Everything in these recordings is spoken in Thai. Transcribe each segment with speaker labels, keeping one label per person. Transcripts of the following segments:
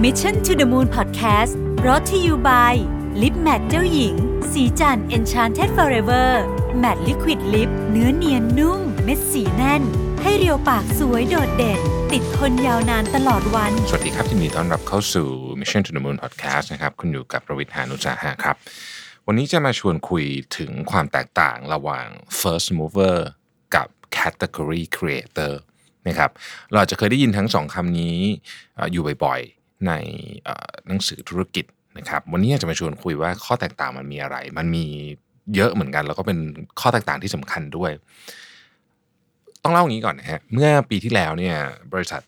Speaker 1: Mission to the Moon Podcast รอ t ธออยู่ by ลิปแมทเจ้าหญิง สีจัน Enchanted Forever Matte Liquid Lip เนื้อเนียนนุ่ม เม็ดสีแน่น ให้เรียวปากสวยโดดเด่น ติดทนยาวนานตลอดวัน
Speaker 2: สวัสดีครับยินดีต้อนรับเข้าสู่ Mission to the Moon Podcast นะครับคุณอยู่กับประวิทยานุสาหะครับ วันนี้จะมาชวนคุยถึงความแตกต่างระหว่าง first mover กับ category creator นะครับเราจะเคยได้ยินทั้งสองคำนี้เอ่ออยู่บ่อยๆ ในหนังสือธุรกิจนะครับ วันนี้อยากจะมาชวนคุยว่าข้อแตกต่างมันมีอะไร มันมีเยอะเหมือนกัน แล้วก็เป็นข้อแตกต่างที่สำคัญด้วย ต้องเล่าอย่างนี้ก่อนนะฮะเมื่อปีที่แล้วเนี่ยบริษัท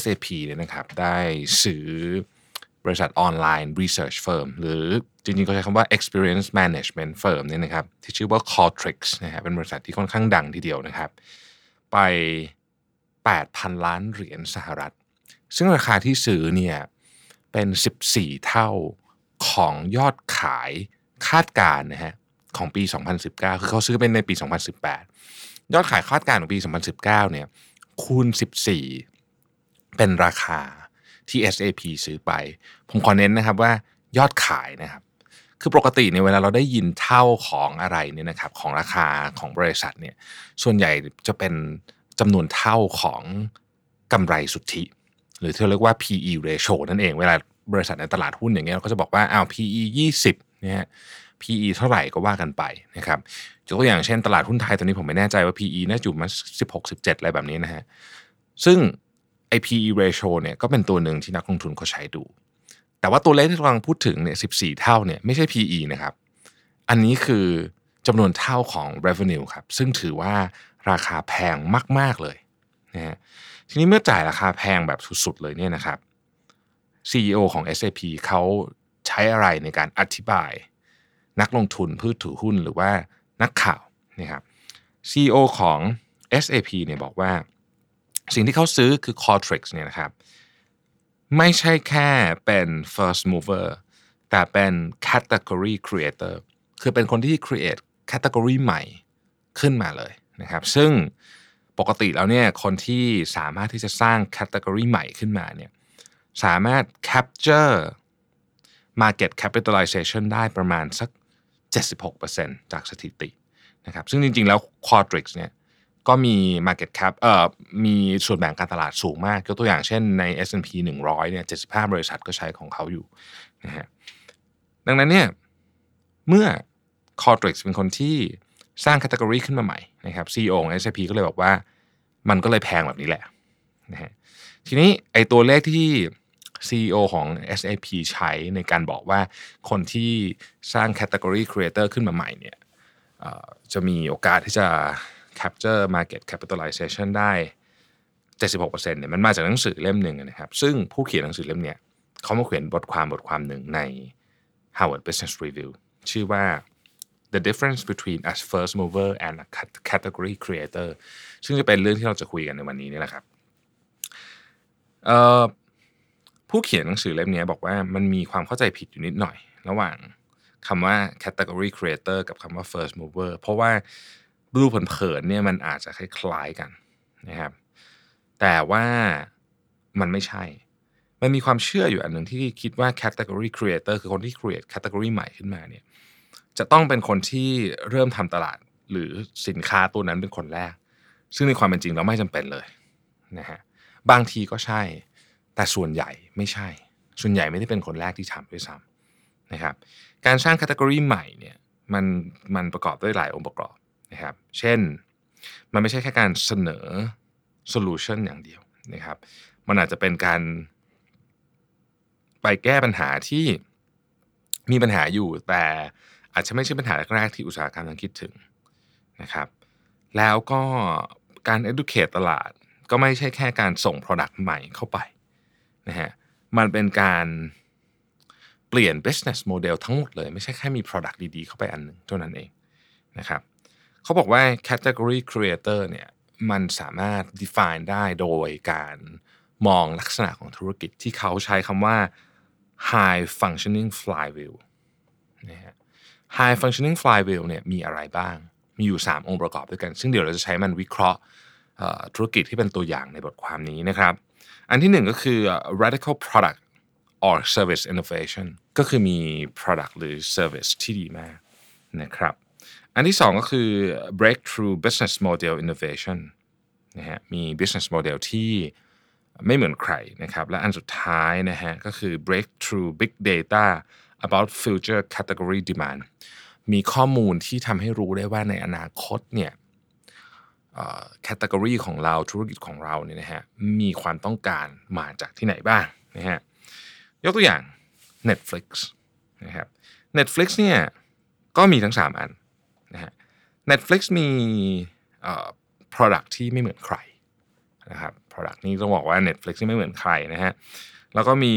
Speaker 2: SAP เนี่ยนะครับ ได้ซื้อบริษัทออนไลน์ Research Firm หรือจริงๆก็ใช้คำว่า Experience Management Firm เนี่ยนะครับที่ชื่อว่า Qualtrics นะฮะเป็นบริษัทที่ค่อนข้างดังทีเดียวนะครับ ไป 8,000 ล้านเหรียญสหรัฐ ซึ่งราคาที่ซื้อเนี่ย เป็น 14 เท่าของยอดขายคาดการณ์นะฮะของปี 2019 คือเขาซื้อเป็นในปี 2018 ยอดขายคาดการณ์ของปี 2019 เนี่ยคูณ 14 เป็นราคาที่ SAP ซื้อไป ผมขอเน้นนะครับว่ายอดขายนะครับคือปกติเนี่ยเวลาเราได้ยินเท่าของอะไรเนี่ยนะครับของราคาของบริษัทเนี่ยส่วนใหญ่จะเป็นจำนวนเท่าของกำไรสุทธิ หรือที่เราเรียกว่า PE ratio นั่นเองเวลาบริษัทในตลาดหุ้นอย่างเงี้ยเราก็จะบอกว่าอ้าว PE 20เนี่ย PE เท่าไหร่ก็ว่ากันไปนะครับยกตัวอย่างเช่นตลาดหุ้นไทยตอนนี้ผมไม่แน่ใจว่า PE น่าจะอยู่มา16 17 อะไรแบบนี้นะฮะซึ่งไอ PE ratio เนี่ยก็เป็นตัวหนึ่งที่นักลงทุนเขาใช้ดู แต่ว่าตัวเลขที่กำลังพูดถึงเนี่ย14 เท่าเนี่ยไม่ใช่ PE นะครับ อันนี้คือจำนวนเท่าของ revenue ครับซึ่งถือว่าราคาแพงมาก ๆ เลย นะฮะทีนี้เมื่อจ่ายราคาแพงแบบสุดๆเลยเนี่ยนะครับ CEO ของ SAP เขาใช้อะไรในการอธิบาย นักลงทุนพืชถือหุ้นหรือว่านักข่าวนะครับ CEO ของ SAP เนี่ยบอกว่า สิ่งที่เขาซื้อคือ Qualtrics เนี่ยนะครับ ไม่ใช่แค่เป็น first mover แต่เป็น category creator คือเป็นคนที่ create category ใหม่ขึ้นมาเลยนะครับ ซึ่ง ปกติแล้วเนี่ยคนที่สามารถที่จะสร้าง category ใหม่ขึ้นมาเนี่ยสามารถ capture market capitalization ได้ประมาณสัก 76%จากสถิตินะครับซึ่งจริง ๆ แล้ว Qualtrics เนี่ยก็มี market cap เอ่อมีส่วนแบ่งการตลาดสูงมากยกตัวอย่างเช่นใน S&P 100เนี่ย75 บริษัทก็ใช้ของเขาอยู่นะฮะดังนั้นเนี่ยเมื่อ Qualtrics เป็นคนที่สร้าง category ขึ้นมาใหม่ นะครับ CEO ของ S&P ก็เลยบอกว่า มันก็เลยแพงแบบนี้แหละนะฮะทีนี้ไอตัวเลขที่ CEO ของ SAP ใช้ในการบอกว่าคนที่สร้าง category creator ขึ้นมาใหม่เนี่ยจะมีโอกาสที่จะ capture market capitalization ได้ 76%เนี่ยมันมาจากหนังสือเล่มหนึ่งนะครับ ซึ่งผู้เขียนหนังสือเล่มเนี้ยเขามาเขียนบทความบทความหนึ่งใน Harvard Business Review ชื่อว่า the difference between as first mover and a category creator ซึ่งจะเป็นเรื่องที่เราจะคุยกันในวันนี้นี่แหละครับผู้เขียนหนังสือเล่มนี้บอกว่ามันมีความเข้าใจผิดอยู่นิดหน่อย ระหว่างคำว่า category creator กับคำว่า first mover เพราะว่าดูเผินๆเนี่ยมันอาจจะคล้ายๆกันนะครับแต่ว่ามันไม่ใช่ มันมีความเชื่ออยู่อันหนึ่งที่คิดว่า category creator คือคนที่ create category ใหม่ขึ้นมาเนี่ย จะต้องเป็นคนที่เริ่มทำตลาดหรือสินค้าตัวนั้นเป็นคนแรก ซึ่งในความเป็นจริงเราไม่จำเป็นเลยนะฮะบางทีก็ใช่ แต่ส่วนใหญ่ไม่ใช่ ส่วนใหญ่ไม่ได้เป็นคนแรกที่ทำด้วยซ้ำนะครับการสร้าง category ใหม่เนี่ยมันมันประกอบด้วยหลายองค์ประกอบนะครับเช่นมันไม่ใช่แค่การเสนอ solution อย่างเดียวนะครับมันอาจจะเป็นการไปแก้ปัญหาที่มีปัญหาอยู่แต่ อาจจะไม่ใช่ปัญหาแรกๆที่อุตสาหกรรมต้องคิดถึงนะครับ แล้วก็การ educate ตลาดก็ไม่ใช่แค่การส่ง product ใหม่เข้าไปนะฮะมันเป็นการเปลี่ยน business model ทั้งหมดเลย ไม่ใช่แค่มี product ดีๆ เข้าไปอันหนึ่งเท่านั้นเองนะครับเขาบอกว่า category creator เนี่ยมันสามารถ define ได้โดยการมองลักษณะของธุรกิจที่เขาใช้คำว่า high functioning flywheel high functioning flywheel เนี่ยมีอะไรบ้าง มีอยู่ 3 องค์ประกอบด้วยกัน ซึ่งเดี๋ยวเราจะใช้มันวิเคราะห์ธุรกิจที่เป็นตัวอย่างในบทความนี้นะครับ อันที่หนึ่งก็คือ radical product or service innovation ก็คือมี product หรือ service ที่ดีมากนะครับอันที่สองก็คือ breakthrough business model innovation นะฮะมี business model ที่ไม่เหมือนใครนะครับ และอันสุดท้ายนะฮะก็คือ breakthrough big data about future category demand มีข้อมูลที่ทำให้รู้ได้ว่าในอนาคตเนี่ยแคตตากรีของเราธุรกิจของเราเนี่ยนะฮะมีความต้องการมาจากที่ไหนบ้างนะฮะยกตัวอย่าง Netflix นะครับ Netflix เนี่ยก็มีทั้ง 3 อันนะฮะ Netflix มี product ที่ไม่เหมือนใครนะครับ product นี้ต้องบอกว่า Netflix ที่ไม่เหมือนใครนะฮะ แล้วก็มี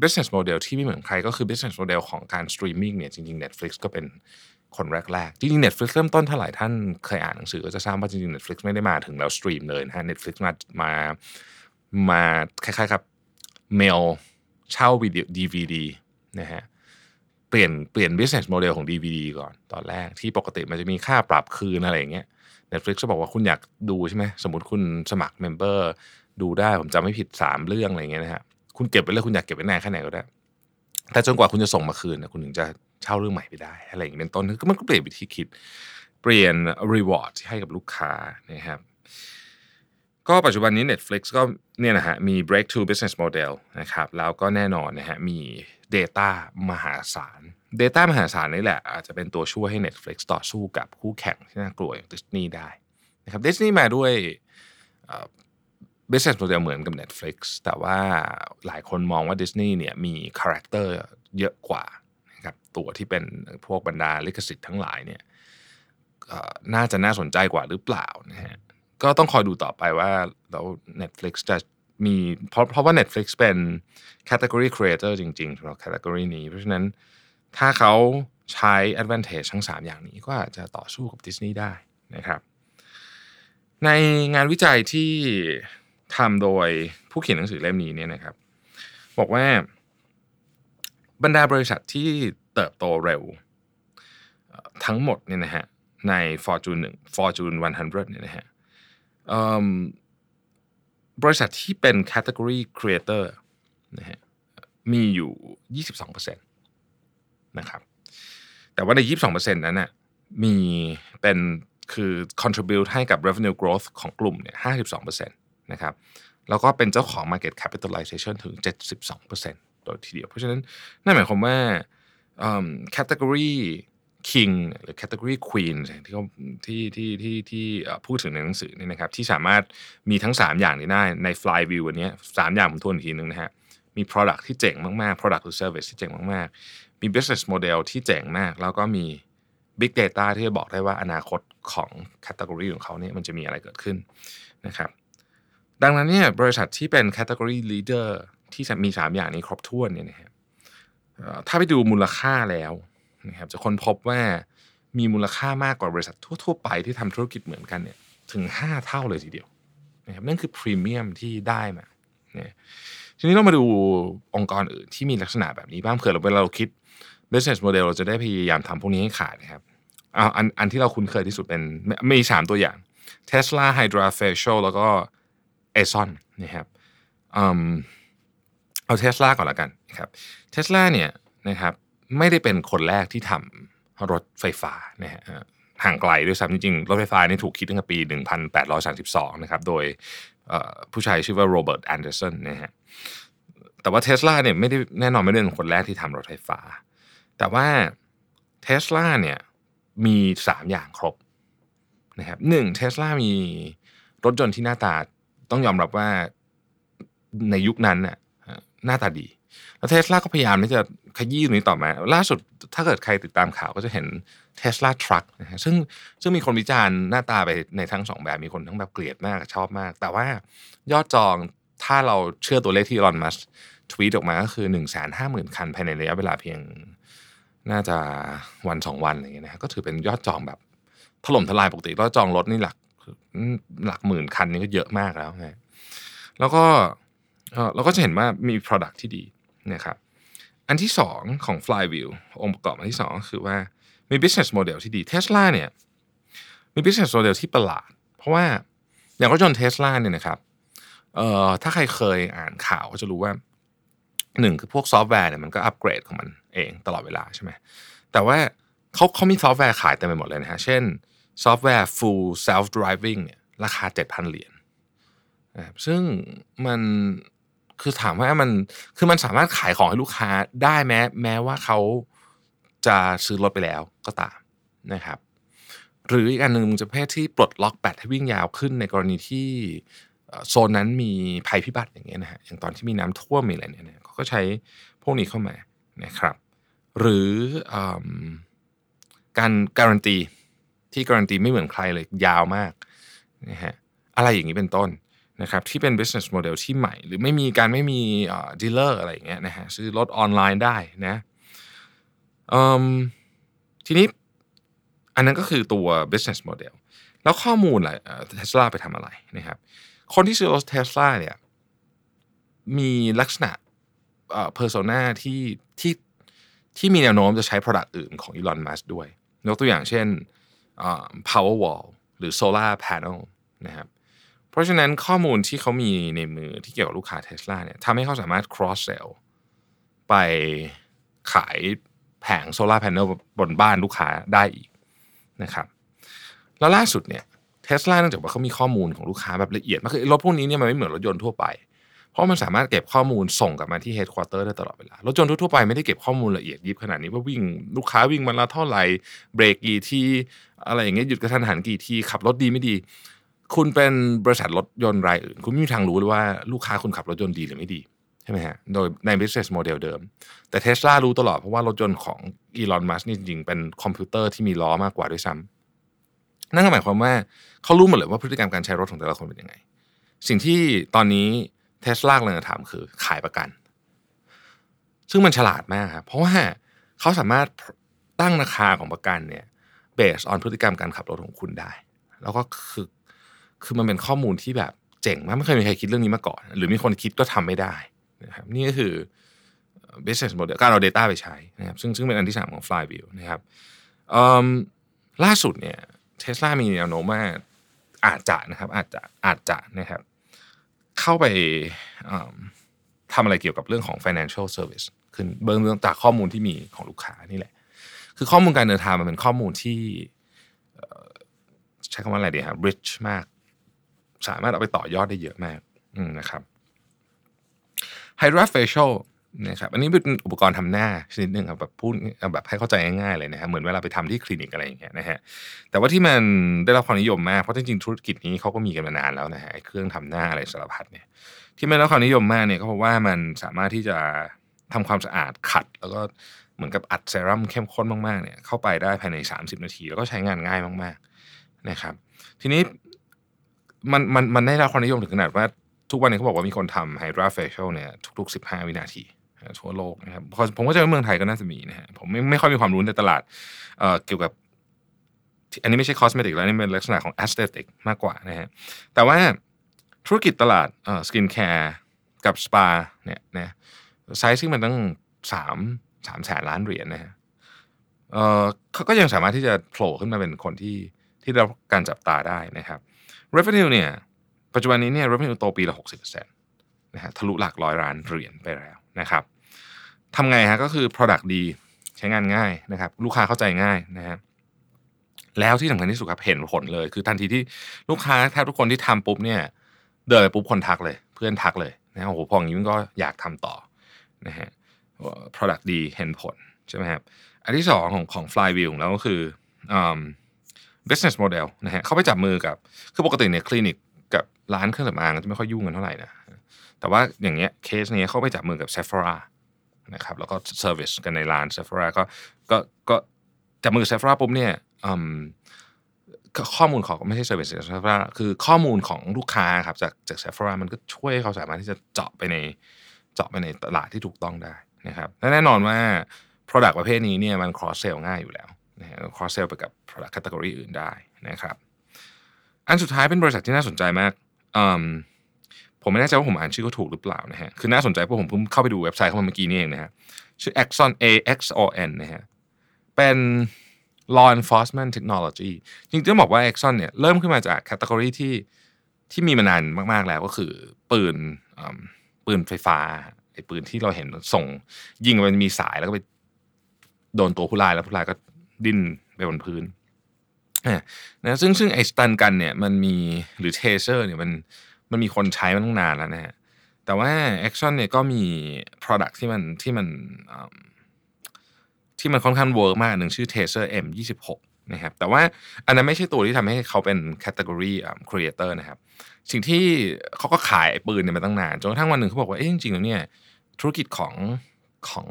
Speaker 2: business model ที่ไม่เหมือนใครก็คือ business model ของการ streaming เนี่ยจริงๆ Netflix ก็เป็นคนแรกๆ จริงๆ Netflix เริ่มต้นเท่าไหร่ท่านเคยอ่านหนังสือก็จะทราบว่าจริงๆ Netflix ไม่ได้มาถึงแล้วสตรีมเลยนะฮะ Netflix มามามาคล้ายๆกับเมลเช่าวิดีโอ DVD นะฮะเปลี่ยนเปลี่ยน business model ของ DVD ก่อนตอนแรกที่ปกติมันจะมีค่าปรับคืนอะไรอย่างเงี้ย Netflix ก็บอกว่าคุณอยากดูใช่ไหมสมมติคุณสมัครเมมเบอร์ดูได้ผมจำไม่ผิด 3 เรื่องอะไรเงี้ยนะฮะ คุณเก็บไปเลยคุณอยากเก็บไว้นานแค่ไหนก็ได้ แต่จนกว่าคุณจะส่งมาคืนนะคุณถึงจะเช่าเรื่องใหม่ไปได้ อะไรอย่างนี้เป็นต้นก็มันก็เปลี่ยนวิธีคิด เปลี่ยน reward ที่ให้กับลูกค้านะครับก็ปัจจุบันนี้ Netflix ก็เนี่ยนะฮะมี breakthrough business model นะครับแล้วก็แน่นอนนะฮะมี Data มหาศาล Data มหาศาลนี่แหละ อาจจะเป็นตัวช่วยให้ Netflix ต่อสู้กับคู่แข่งที่น่ากลัวอย่าง Disney ได้นะครับ Disney มาด้วย business model เหมือนกับ Netflix แต่ว่าหลายคนมองว่า Disney เนี่ยมี character เยอะกว่านะครับตัวที่เป็นพวกบรรดาลิขสิทธิ์ทั้งหลายเนี่ยน่าจะน่าสนใจกว่าหรือเปล่านะฮะก็ต้องคอยดูต่อไปว่าแล้ว Netflix จะมีเพราะเพราะว่า Netflix เป็น category creator จริงๆสำหรับ category นี้ เพราะฉะนั้นถ้าเขาใช้ advantage ทั้ง 3 อย่างนี้ก็อาจจะต่อสู้กับ Disney ได้นะครับ ในงานวิจัยที่ ทำโดยผู้เขียนหนังสือเล่มนี้เนี่ยนะครับ บอกว่าบรรดาบริษัทที่เติบโตเร็วทั้งหมดเนี่ยนะฮะใน Fortune 1 Fortune 100เนี่ยนะฮะบริษัทที่เป็น category creator นะฮะมีอยู่ 22%นะครับ แต่ว่าใน 22%นั้นน่ะมีเป็นคือ contribute ให้กับ revenue growth ของกลุ่มเนี่ย52%น นะครับแล้วก็เป็นเจ้าของ market capitalization ถึง 72%โดยทีเดียว เพราะฉะนั้นนั่นหมายความว่า category king หรือ category queen ที่เขาที่ที่ที่ที่พูดถึงในหนังสือนี่นะครับที่สามารถมีทั้ง 3 อย่างนี้ได้ใน flywheel วันนี้3อย่างผมทวนอีกทีนึงนะฮะมี product ที่เจ๋งมาก ๆ product หรือ service ที่เจ๋งมาก ๆ มี business model ที่เจ๋งมาก แล้วก็มี big data ที่จะบอกได้ว่าอนาคตของ category ของเขาเนี่ยมันจะมีอะไรเกิดขึ้นนะครับ ดังนั้นเนี่ยบริษัทที่เป็น category leader ที่มี 3 อย่างนี้ครบถ้วนเนี่ยนะครับถ้าไปดูมูลค่าแล้วนะครับจะค้นพบว่ามีมูลค่ามากกว่าบริษัททั่ว ๆ ไปที่ทำธุรกิจเหมือนกันเนี่ยถึง 5 เท่าเลยทีเดียวนะครับนั่นคือพรีเมียมที่ได้มาเนี่ยทีนี้เรามาดูองค์กรอื่นที่มีลักษณะแบบนี้บ้างเผื่อเราเวลาเราคิด business model เราจะได้พยายามทำพวกนี้ให้ขาดนะครับเอาอันอันที่เราคุ้นเคยที่สุดเป็นมี 3 ตัวอย่าง Tesla Hydra Facial แล้วก็ เอซอนนะครับเอาเทสลาก่อนละกันนะครับเทสลาเนี่ยนะครับไม่ได้เป็นคนแรกที่ทำรถไฟฟ้านะฮะห่างไกลด้วยซ้ำจริงๆ รถไฟฟ้านี่ถูกคิดตั้งแต่ปี 1832 นะครับ โดยผู้ชายชื่อว่าโรเบิร์ตแอนเดอร์สันนะฮะแต่ว่าเทสลาเนี่ยไม่ได้แน่นอนไม่ได้เป็นคนแรกที่ทำรถไฟฟ้า แต่ว่าเทสลาเนี่ยมี 3 อย่างครบนะครับหนึ่งเทสลามีรถยนต์ที่หน้าตา ต้องยอมรับว่าในยุคนั้นน่ะหน้าตาดี แล้วเทสลาก็พยายามที่จะขยี้ตรงนี้ต่อมา ล่าสุดถ้าเกิดใครติดตามข่าวก็จะเห็นเทสลาทรัคนะฮะซึ่งซึ่งมีคนวิจารณ์หน้าตาไปในทั้งสองแบบมีคนทั้งแบบเกลียดมากชอบมาก แต่ว่ายอดจองถ้าเราเชื่อตัวเลขที่รอนมัสทวีตออกมาก็คือ1นึ่งแสนห้าหมื่นคันภายในระยะเวลาเพียงน่าจะวันสองวันอะไรเงี้ยนะก็ถือเป็นยอดจองแบบถล่มทลายปกติยอดจองรถนี่หลัก หลักหมื่นคันนี่ก็เยอะมากแล้วนะแล้วก็เราก็จะเห็นว่ามี product ที่ดีนะครับอันที่สองของ flywheel องค์ประกอบอันที่สองก็คือว่ามี business model ที่ดี Tesla เนี่ยมี business model ที่ประหลาด เพราะว่าอย่างรถยนต์ Tesla เนี่ยนะครับเอ่อถ้าใครเคยอ่านข่าวก็จะรู้ว่าหนึ่งคือพวกซอฟต์แวร์เนี่ยมันก็อัปเกรดของมันเองตลอดเวลาใช่ไหมแต่ว่าเขาเขามีซอฟต์แวร์ขายเต็มไปหมดเลยนะฮะเช่น ซอฟต์แวร์ full self driving เนี่ยราคา 7,000 เหรียญนะครับซึ่งมันคือถามว่ามันคือมันสามารถขายของให้ลูกค้าได้แม้แม้ว่าเขาจะซื้อรถไปแล้วก็ตามนะครับ หรืออีกอันหนึ่งจะประเภทที่ปลดล็อกแบตให้วิ่งยาวขึ้นในกรณีที่โซนนั้นมีภัยพิบัติอย่างเงี้ยนะฮะอย่างตอนที่มีน้ำท่วมมีอะไรเนี่ยเขาก็ใช้พวกนี้เข้ามานะครับ หรืออการการันตี ที่การันตีไม่เหมือนใครเลยยาวมากนะฮะอะไรอย่างนี้เป็นต้นนะครับที่เป็น business model ที่ใหม่ หรือไม่มีการไม่มีดีลเลอร์อะไรอย่างเงี้ยนะฮะซื้อรถออนไลน์ได้นะทีนี้อันนั้นก็คือตัว business model แล้วข้อมูลอะไรเทสลาไปทำอะไรนะครับคนที่ซื้อรถเทสลาเนี่ยมีลักษณะเอ่อ persona ที่ที่ที่มีแนวโน้มจะใช้ product อื่นของ Elon Musk ด้วยยกตัวอย่างเช่น power wall หรือ solar panel นะครับเพราะฉะนั้นข้อมูลที่เขามีในมือที่เกี่ยวกับลูกค้าเทสลาเนี่ยทำให้เขาสามารถ cross sell ไปขายแผงโซลาร์แผงบนบ้านลูกค้าได้อีกนะครับแล้วล่าสุดเนี่ยเทสลาเนื่องจากว่าเขามีข้อมูลของลูกค้าแบบละเอียดมากคือรถพวกนี้เนี่ยมันไม่เหมือนรถยนต์ทั่วไป เพราะมันสามารถเก็บข้อมูลส่งกลับมาที่ headquarter ได้ตลอดเวลารถยนต์ทั่วไปไม่ได้เก็บข้อมูลละเอียดยิบขนาดนี้ว่าวิ่งลูกค้าวิ่งวันละเท่าไหร่เบรกกี่ทีอะไรอย่างเงี้ยหยุดกระทันหันกี่ทีขับรถดีไม่ดี คุณเป็นบริษัทรถยนต์รายอื่น คุณไม่มีทางรู้เลยว่าลูกค้าคุณขับรถยนต์ดีหรือไม่ดีใช่ไหมฮะโดยใน business model เดิม แต่เทสลารู้ตลอดเพราะว่ารถยนต์ของอีลอนมัสนี่จริงๆ เป็นคอมพิวเตอร์ที่มีล้อมากกว่าด้วยซ้ำนั่นก็หมายความว่าเขารู้หมดเลยว่าพฤติกรรมการใช้รถของแต่ละคนเป็นยังไง สิ่งที่ตอนนี้ เทสลาเลยทำคือขายประกัน ซึ่งมันฉลาดมากครับเพราะว่าเขาสามารถตั้งราคาของประกันเนี่ย base on พฤติกรรมการขับรถของคุณได้ แล้วก็คือคือมันเป็นข้อมูลที่แบบเจ๋งมากไม่เคยมีใครคิดเรื่องนี้มาก่อน หรือมีคนคิดก็ทำไม่ได้นะครับนี่ก็คือ business model การเอา Data ไปใช้นะครับซึ่งซึ่งเป็นอันที่สามของ Flywheel นะครับล่าสุดเนี่ยเทสลามีแนวโน้มว่าอาจจะนะครับอาจจะอาจจะนะครับ เข้าไปทำอะไรเกี่ยวกับเรื่องของ financial service ขึ้นเบื้องจากข้อมูลที่มีของลูกค้านี่แหละ คือข้อมูลการเดินทางมันเป็นข้อมูลที่ใช้คำว่าอะไรดีครับ rich มาก สามารถเอาไปต่อยอดได้เยอะมากนะครับ Hydra Facial นะครับอันนี้เป็นอุปกรณ์ทำหน้าชนิดหนึ่งครับแบบพูดแบบให้เข้าใจง่ายๆเลยนะฮะเหมือนเวลาไปทำที่คลินิกอะไรอย่างเงี้ยนะฮะแต่ว่าที่มันได้รับความนิยมมากเพราะจริงๆธุรกิจนี้เขาก็มีกันมานานแล้วนะฮะเครื่องทำหน้าอะไรสารพัดเนี่ยที่มันได้รับความนิยมมากเนี่ยก็เพราะว่ามันสามารถที่จะทำความสะอาดขัด แล้วก็เหมือนกับอัดเซรั่มเข้มข้นมากๆเนี่ยเข้าไปได้ภายใน 30 นาที แล้วก็ใช้งานง่ายมากๆนะครับ ทีนี้มันมันมันได้รับความนิยมถึงขนาดว่าทุกวันนี้เขาบอกว่ามีคนทำ HydraFacial เนี่ยทุกๆ 15 วินาที ทั่วโลกนะครับผมก็จะว่าเมืองไทยก็น่าจะมีนะฮะผมไม่ไม่ค่อยมีความรู้ในตลาดเกี่ยวกับ อันนี้ไม่ใช่ cosmetic แล้วนี่เป็นลักษณะของ aesthetic มากกว่านะฮะแต่ว่าธุรกิจตลาด skincare กับสปาเนี่ยนะไซส์ที่มันตั้งสามสามแสนล้านเหรียญนะฮะเออเขาก็ยังสามารถที่จะโผล่ขึ้นมาเป็นคนที่ที่ได้รับการจับตาได้นะครับ revenue เนี่ยปัจจุบันนี้เนี่ย revenue โตปีละหกสิบเปอร์เซ็นต์นะฮะทะลุหลักร้อยล้านเหรียญไปแล้วนะครับ ทำไงฮะก็คือ Product ดีใช้งานง่ายนะครับ ลูกค้าเข้าใจง่ายนะฮะแล้วที่สำคัญที่สุดครับเห็นผลเลย คือทันทีที่ลูกค้าแทบทุกคนที่ทำปุ๊บเนี่ย เดินไปปุ๊บคนทักเลย เพื่อนทักเลยนะโอ้โหพออย่างนี้มันก็อยากทำต่อนะฮะ product ดีเห็นผลใช่ไหมครับอันที่สองของของ flywheel แล้วก็คือ business model นะฮะเขาไปจับมือกับ คือปกติเนี่ยคลินิกกับร้านเครื่องสำอางจะไม่ค่อยยุ่งกันเท่าไหร่นะแต่ว่าอย่างเงี้ยเคสเนี้ยเขาไปจับมือกับ Sephora นะครับแล้วก็ service กันในร้าน Sephora ก็ก็ก็จับมือ Sephora ปุ๊บเนี่ยข้อมูลของไม่ใช่ service Sephora คือข้อมูลของลูกค้าครับจากจาก Sephora มันก็ช่วยเขาสามารถที่จะเจาะไปในเจาะไปในตลาดที่ถูกต้องได้นะครับและแน่นอนว่า Product ประเภทนี้เนี่ยมัน cross sell ง่ายอยู่แล้วนะฮะ cross sell ไปกับ product category อื่นได้นะครับ อันสุดท้ายเป็นบริษัทที่น่าสนใจมาก ผมไม่แน่ใจว่าผมอ่านชื่อเขาถูกหรือเปล่านะฮะคือน่าสนใจเพราะผมเพิ่งเข้าไปดูเว็บไซต์เขาเมื่อกี้นี่เองนะฮะชื่อ Axon A X O N นะฮะเป็น law enforcement technology จริงๆต้องบอกว่า Axon เนี่ยเริ่มขึ้นมาจากแคตตากรีที่ที่มีมานานมาก ๆ แล้วก็คือ ปืนปืนไฟฟ้าไอ้ปืนที่เราเห็นส่ง ยิงมันมีสายแล้วก็ไปโดนตัวผู้ร้ายแล้วผู้ร้ายก็ดิ้นไปบนพื้นนะซึ่งซึ่งไอ้ stun gun เนี่ยมันมีหรือ Taser เนี่ยมัน มันมีคนใช้มาตั้งนานแล้วนะฮะแต่ว่า Axon เนี่ยก็มี Product ที่มันที่มันที่มันค่อนข้าง work มากหนึ่งชื่อ Taser M26 นะครับแต่ว่าอันนั้นไม่ใช่ตัวที่ทำให้เขาเป็น category creator นะครับสิ่งที่เขาก็ขายปืนเนี่ยมาตั้งนานจนกระทั่งวันหนึ่งเขาบอกว่าเอ๊ะจริงๆแล้วเนี่ยธุรกิจของของ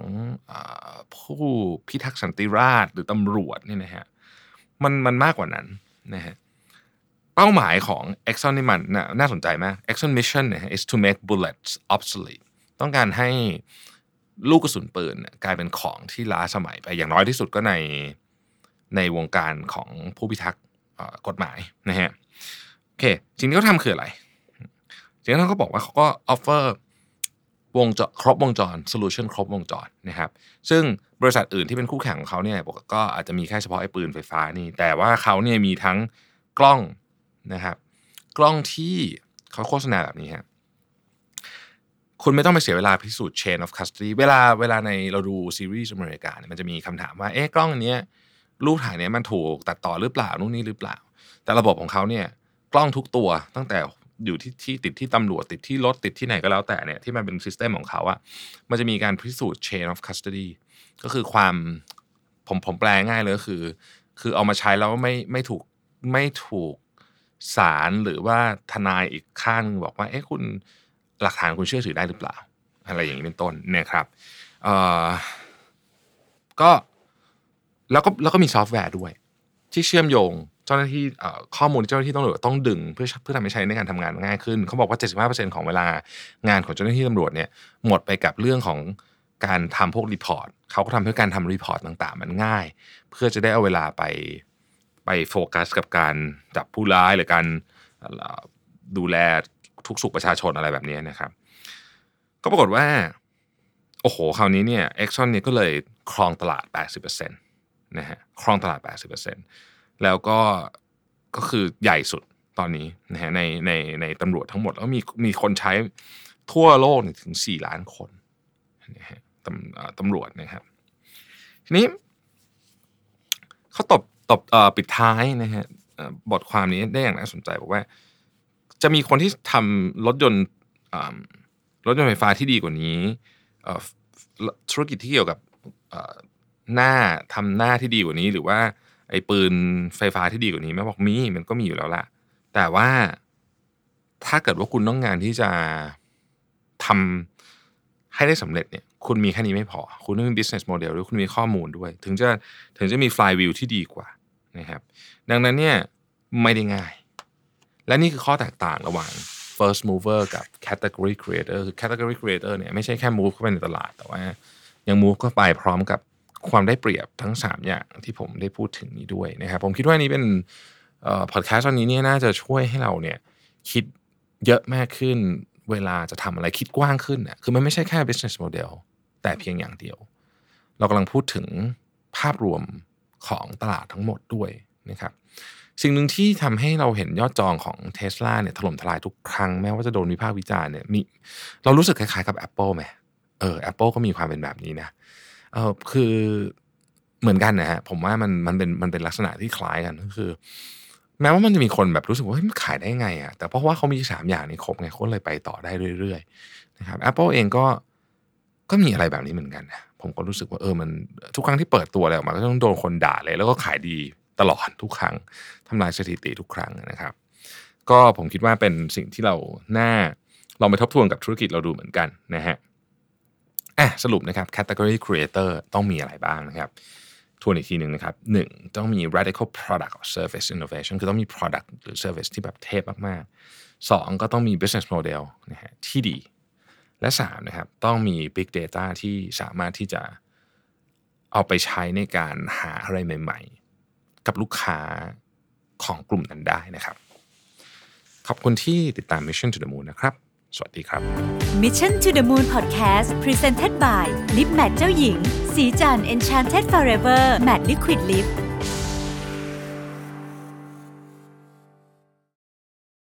Speaker 2: ผู้พิทักษ์สันติราษฎร์หรือตำรวจเนี่ยนะฮะมันมันมากกว่านั้นนะฮะ เป้าหมายของ Exxon นี่มันน่าสนใจมาก Axon mission is to make bullets obsolete ต้องการให้ลูกกระสุนปืนกลายเป็นของที่ล้าสมัยไปอย่างน้อยที่สุดก็ในในวงการของผู้พิทักษ์กฎหมายนะฮะโอเคสิ่งที่เขาทำคืออะไรสิ่งที่เขาบอกว่าเขาก็ offer วงจรครบวงจร solution ครบวงจรนะครับ ซึ่งบริษัทอื่นที่เป็นคู่แข่งของเขาเนี่ยก็อาจจะมีแค่เฉพาะไอ้ปืนไฟฟ้านี่ แต่ว่าเขาเนี่ยมีทั้งกล้อง นะครับ กล้องที่เขาโฆษณาแบบนี้ฮะคุณไม่ต้องไปเสียเวลาพิสูจน์ chain of custody เวลาเวลาในเราดูซีรีส์อเมริกาเนี่ยมันจะมีคำถามว่าเอ๊ะกล้องอันนี้รูปถ่ายเนี้ยมันถูกตัดต่อหรือเปล่านู่นนี่หรือเปล่า แต่ระบบของเขาเนี่ยกล้องทุกตัวตั้งแต่อยู่ที่ที่ติดที่ตำรวจติดที่รถติดที่ไหนก็แล้วแต่เนี่ยที่มันเป็นซิสเต็มของเขาอะมันจะมีการพิสูจน์ chain of custody ก็คือความผมผมแปลง่ายเลยก็คือ คือเอามาใช้แล้วไม่ไม่ถูกไม่ถูก ศาลหรือว่าทนายอีกข้างบอกว่าเอ๊ะคุณหลักฐานคุณเชื่อถือได้หรือเปล่า อะไรอย่างนี้เป็นต้นเนี่ยครับก็แล้วก็แล้วก็มีซอฟต์แวร์ด้วย ที่เชื่อมโยงเจ้าหน้าที่ข้อมูลเจ้าหน้าที่ตำรวจต้องดึงเพื่อเพื่อทำให้ใช้ในการทำงานง่ายขึ้น เขาบอกว่า 75%ของเวลางานของเจ้าหน้าที่ตำรวจเนี่ยหมดไปกับเรื่องของการทำพวก report เขาก็ทำเพื่อการทำ report ต่างๆ มันง่าย เพื่อจะได้เอาเวลาไป ไปโฟกัสกับการจับผู้ร้ายหรือการดูแลทุกสุขประชาชนอะไรแบบนี้นะครับ ก็ปรากฏว่า โอ้โห คราวนี้เนี่ยเอ็กซอนเนี่ยก็เลยครองตลาด 80%นะฮะครองตลาด 80%แล้วก็ก็คือใหญ่สุดตอนนี้นะฮะในในในตำรวจทั้งหมดแล้วมีมีคนใช้ทั่วโลกถึง 4 ล้านคนนะฮะตำตำรวจนะครับ ทีนี้เขาตบ ตบปิดท้ายนะฮะบทความนี้ได้อย่างน่าสนใจบอกว่า จะมีคนที่ทำรถยนต์รถยนต์ไฟฟ้าที่ดีกว่านี้ธุรกิจที่เกี่ยวกับหน้าทำหน้าที่ดีกว่านี้ หรือว่า ไอ้ปืนไฟฟ้าที่ดีกว่านี้แม่บอกมีมันก็มีอยู่แล้วล่ะ แต่ว่าถ้าเกิดว่าคุณต้องงานที่จะทำให้ได้สำเร็จเนี่ย คุณมีแค่นี้ไม่พอ คุณต้องมี business model ด้วยคุณมีข้อมูลด้วย ถึงจะถึงจะมี flywheel ที่ดีกว่า นะครับ ดังนั้นเนี่ยไม่ได้ง่าย และนี่คือข้อแตกต่างระหว่าง first mover กับ category creator คือ category creator เนี่ยไม่ใช่แค่ move เข้าไปในตลาด แต่ว่ายัง move เข้าไปพร้อมกับความได้เปรียบทั้ง 3 อย่างที่ผมได้พูดถึงนี้ด้วยนะครับ ผมคิดว่านี้เป็นพอดแคสต์ตอนนี้เนี่ยน่าจะช่วยให้เราเนี่ยคิดเยอะมากขึ้นเวลาจะทำอะไรคิดกว้างขึ้นเนี่ยคือมันไม่ใช่แค่ business model แต่เพียงอย่างเดียว เรากำลังพูดถึงภาพรวม ของตลาดทั้งหมดด้วยนะครับสิ่งหนึ่งที่ทำให้เราเห็นยอดจองของเทสลาเนี่ยถล่มทลายทุกครั้งแม้ว่าจะโดนวิพากษ์วิจารณ์เนี่ยมีเรารู้สึกคล้ายๆกับ Apple ไหมเออ Apple ก็มีความเป็นแบบนี้นะเออคือเหมือนกันนะฮะผมว่ามันมันเป็นมันเป็นลักษณะที่คล้ายกันก็คือ แม้ว่ามันจะมีคนแบบรู้สึกว่าเฮ้ยมันขายได้ไงอะแต่เพราะว่าเขามีสามอย่างนี้ครบไงเขาเลยไปต่อได้เรื่อยๆนะครับ Apple เองก็ ก็มีอะไรแบบนี้เหมือนกันนะผมก็รู้สึกว่าเออมันทุกครั้งที่เปิดตัวอะไรออกมาก็ต้องโดนคนด่าเลย แล้วก็ขายดีตลอดทุกครั้งทำลายสถิติทุกครั้งนะครับ ก็ผมคิดว่าเป็นสิ่งที่เราหน้าลองไปทบทวนกับธุรกิจเราดูเหมือนกันนะฮะอะสรุปนะครับ category creator ต้องมีอะไรบ้างนะครับทวนอีกทีหนึ่งนะครับหนึ่งต้องมี radical product or service innovation คือต้องมี product หรือ service ที่แบบเทพมากๆสองก็ต้องมี business model นะฮะที่ดี และสามนะครับต้องมี big data ที่สามารถที่จะเอาไปใช้ในการหาอะไรใหม่ ๆ กับลูกค้าของกลุ่มนั้นได้นะครับ ขอบคุณที่ติดตาม Mission to the Moon นะครับ สวัสดีครับ
Speaker 1: Mission to the Moon Podcast Presented by Lip Matte เจ้าหญิง สีจัน Enchanted Forever Matte Liquid Lip